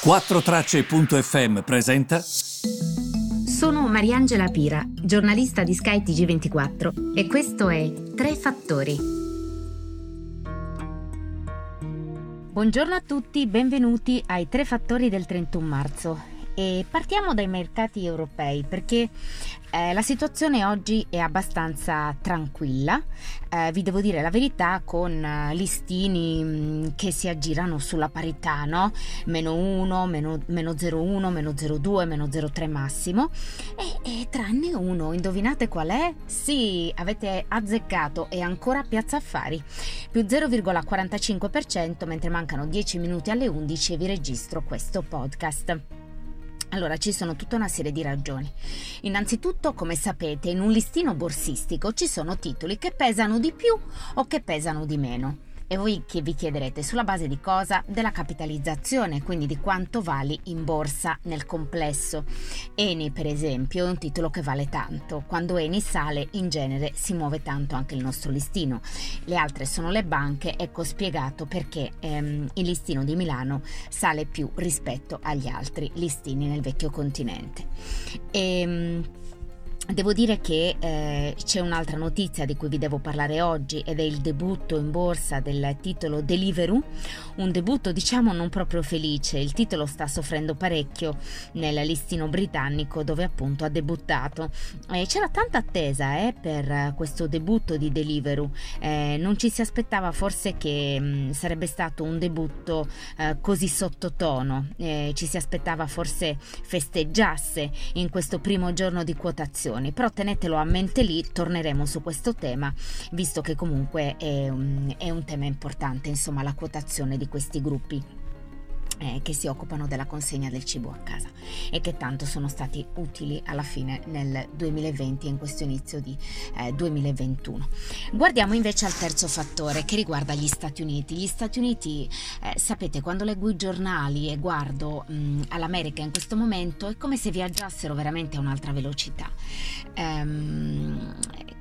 4Tracce.fm presenta. Sono Mariangela Pira, giornalista di Sky TG24 e questo è Tre Fattori. Buongiorno a tutti, benvenuti ai Tre Fattori del 31 marzo. E partiamo dai mercati europei perché eh, la situazione oggi è abbastanza tranquilla, eh, vi devo dire la verità, con eh, listini mh, che si aggirano sulla parità, no? Meno 1, meno, meno 0,1, meno 0,2, meno 0,3 massimo. E, e tranne uno, indovinate qual è? Sì, avete azzeccato, è ancora Piazza Affari, più 0,45% mentre mancano 10 minuti alle 11 e vi registro questo podcast. Allora, ci sono tutta una serie di ragioni. Innanzitutto, come sapete, in un listino borsistico ci sono titoli che pesano di più o che pesano di meno. E voi che vi chiederete sulla base di cosa? Della capitalizzazione, quindi di quanto vali in borsa nel complesso. Eni, per esempio, è un titolo che vale tanto. Quando Eni sale, in genere si muove tanto anche il nostro listino. Le altre sono le banche, ecco spiegato perché ehm, il listino di Milano sale più rispetto agli altri listini nel vecchio continente. E, ehm, Devo dire che eh, c'è un'altra notizia di cui vi devo parlare oggi ed è il debutto in borsa del titolo Deliveroo, un debutto diciamo non proprio felice, il titolo sta soffrendo parecchio nel listino britannico dove appunto ha debuttato. Eh, c'era tanta attesa eh, per questo debutto di Deliveroo, eh, non ci si aspettava forse che mh, mm, sarebbe stato un debutto eh, così sottotono, eh, ci si aspettava forse festeggiasse in questo primo giorno di quotazione questioni, però tenetelo a mente lì, torneremo su questo tema, visto che comunque è un, è un tema importante, insomma, la quotazione di questi gruppi eh, che si occupano della consegna del cibo a casa e che tanto sono stati utili alla fine nel 2020 e in questo inizio di eh, 2021. Guardiamo invece al terzo fattore che riguarda gli Stati Uniti. Gli Stati Uniti, eh, sapete, quando leggo i giornali e guardo mh, all'America in questo momento è come se viaggiassero veramente a un'altra velocità. Ehm,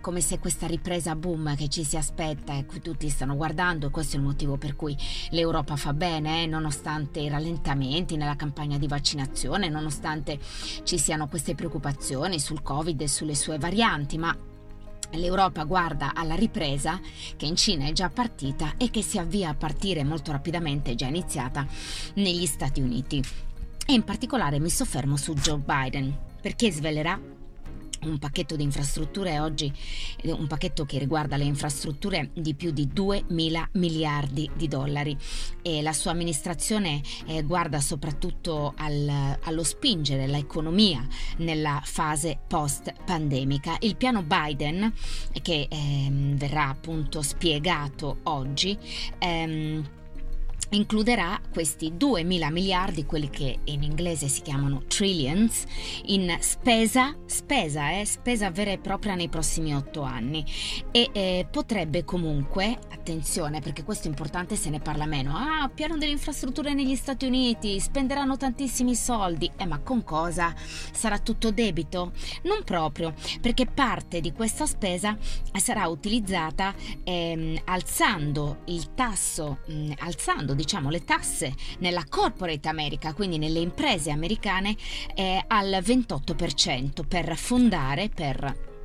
come se questa ripresa boom che ci si aspetta e cui tutti stanno guardando, e questo è il motivo per cui l'Europa fa bene, eh, nonostante i rallentamenti nella campagna di vaccinazione, nonostante ci siano queste preoccupazioni sul Covid e sulle sue varianti, ma L'Europa guarda alla ripresa che in Cina è già partita e che si avvia a partire molto rapidamente, già iniziata, negli Stati Uniti. E in particolare mi soffermo su Joe Biden, perché svelerà un pacchetto di infrastrutture oggi, un pacchetto che riguarda le infrastrutture di più di 2 mila miliardi di dollari e la sua amministrazione eh, guarda soprattutto al, allo spingere l'economia nella fase post pandemica. Il piano Biden che eh, verrà appunto spiegato oggi ehm, includerà questi 2.000 miliardi, quelli che in inglese si chiamano trillions, in spesa, spesa, eh, spesa vera e propria nei prossimi otto anni e eh, potrebbe comunque, attenzione perché questo è importante se ne parla meno, ah, piano delle infrastrutture negli Stati Uniti, spenderanno tantissimi soldi, eh ma con cosa? Sarà tutto debito? Non proprio, perché parte di questa spesa sarà utilizzata ehm, alzando il tasso, mh, alzando diciamo, le tasse nella corporate America, quindi nelle imprese americane, eh, al 28% per fondare, per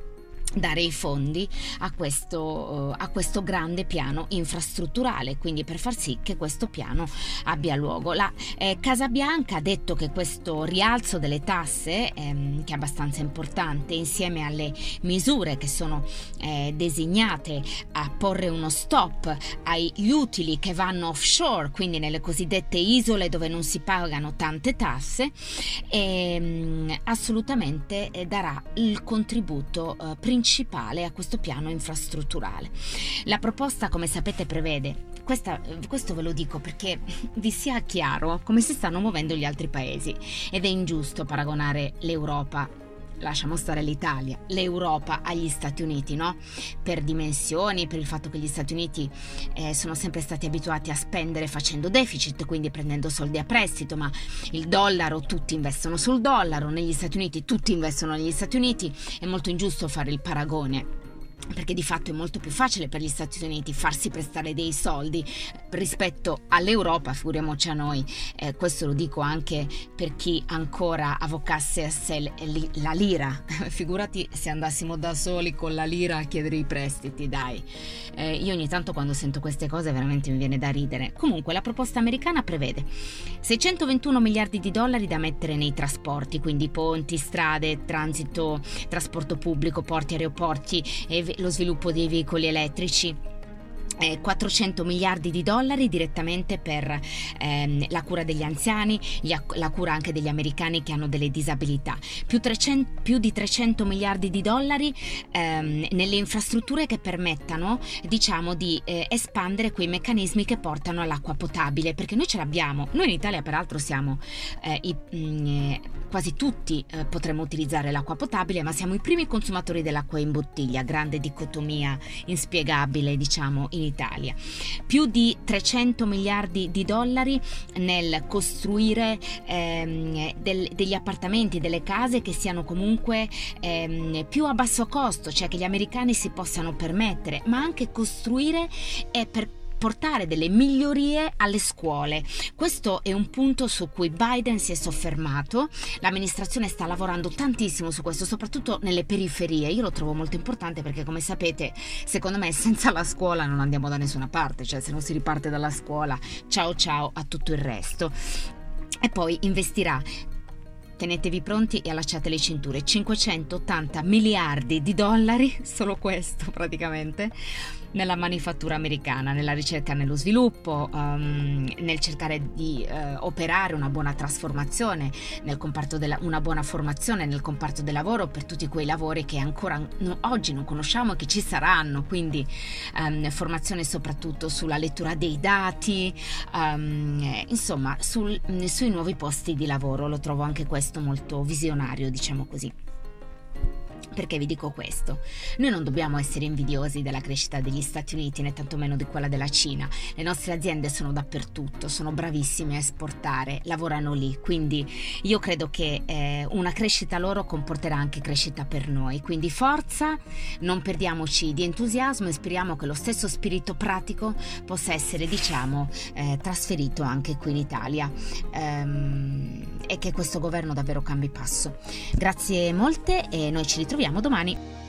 dare i fondi a questo, uh, a questo, grande piano infrastrutturale, quindi per far sì che questo piano abbia luogo. La eh, Casa Bianca ha detto che questo rialzo delle tasse, ehm, che è abbastanza importante, insieme alle misure che sono eh, designate a porre uno stop agli utili che vanno offshore, quindi nelle cosiddette isole dove non si pagano tante tasse, ehm, assolutamente eh, darà il contributo eh, principale principale a questo piano infrastrutturale. La proposta, come sapete, prevede questa, questo ve lo dico perché vi sia chiaro come si stanno muovendo gli altri paesi ed è ingiusto paragonare l'Europa lasciamo stare l'Italia, l'Europa agli Stati Uniti, no? Per dimensioni, per il fatto che gli Stati Uniti eh, sono sempre stati abituati a spendere facendo deficit, quindi prendendo soldi a prestito, ma il dollaro tutti investono sul dollaro, negli Stati Uniti tutti investono negli Stati Uniti, è molto ingiusto fare il paragone perché di fatto è molto più facile per gli Stati Uniti farsi prestare dei soldi rispetto all'Europa, figuriamoci a noi, eh, questo lo dico anche per chi ancora avvocasse la lira, figurati se andassimo da soli con la lira a chiedere i prestiti, dai. Eh, io ogni tanto quando sento queste cose veramente mi viene da ridere. Comunque la proposta americana prevede 621 miliardi di dollari da mettere nei trasporti, quindi ponti, strade, transito, trasporto pubblico, porti, aeroporti e lo sviluppo dei veicoli elettrici 400 miliardi di dollari direttamente per ehm, la cura degli anziani, la cura anche degli americani che hanno delle disabilità, più, 300, più di 300 miliardi di dollari ehm, nelle infrastrutture che permettano diciamo di eh, espandere quei meccanismi che portano all'acqua potabile, perché noi ce l'abbiamo, noi in Italia peraltro siamo eh, i, mh, mm, quasi tutti eh, potremmo utilizzare l'acqua potabile, ma siamo i primi consumatori dell'acqua in bottiglia, grande dicotomia inspiegabile diciamo in Italia. Più di 300 miliardi di dollari nel costruire ehm, del, degli appartamenti, delle case che siano comunque ehm, più a basso costo, cioè che gli americani si possano permettere, ma anche costruire e per portare delle migliorie alle scuole. Questo è un punto su cui Biden si è soffermato. L'amministrazione sta lavorando tantissimo su questo, soprattutto nelle periferie. Io lo trovo molto importante perché, come sapete, secondo me senza la scuola non andiamo da nessuna parte, cioè se non si riparte dalla scuola, ciao ciao a tutto il resto. E poi investirà tenetevi pronti e allacciate le cinture, 580 miliardi di dollari, solo questo praticamente, nella manifattura americana, nella ricerca e nello sviluppo, um, nel cercare di uh, operare una buona trasformazione, della, una buona formazione nel comparto del lavoro per tutti quei lavori che ancora no, oggi non conosciamo e che ci saranno, quindi um, formazione soprattutto sulla lettura dei dati, um, insomma sul, sui nuovi posti di lavoro, lo trovo anche questo molto visionario, diciamo così. Perché vi dico questo? Noi non dobbiamo essere invidiosi della crescita degli Stati Uniti né tantomeno di quella della Cina. Le nostre aziende sono dappertutto, sono bravissime a esportare, lavorano lì, quindi io credo che eh, una crescita loro comporterà anche crescita per noi. Quindi forza, non perdiamoci di entusiasmo e speriamo che lo stesso spirito pratico possa essere, diciamo, eh, trasferito anche qui in Italia ehm, e che questo governo davvero cambi passo. Grazie molte e noi ci ritroviamo domani.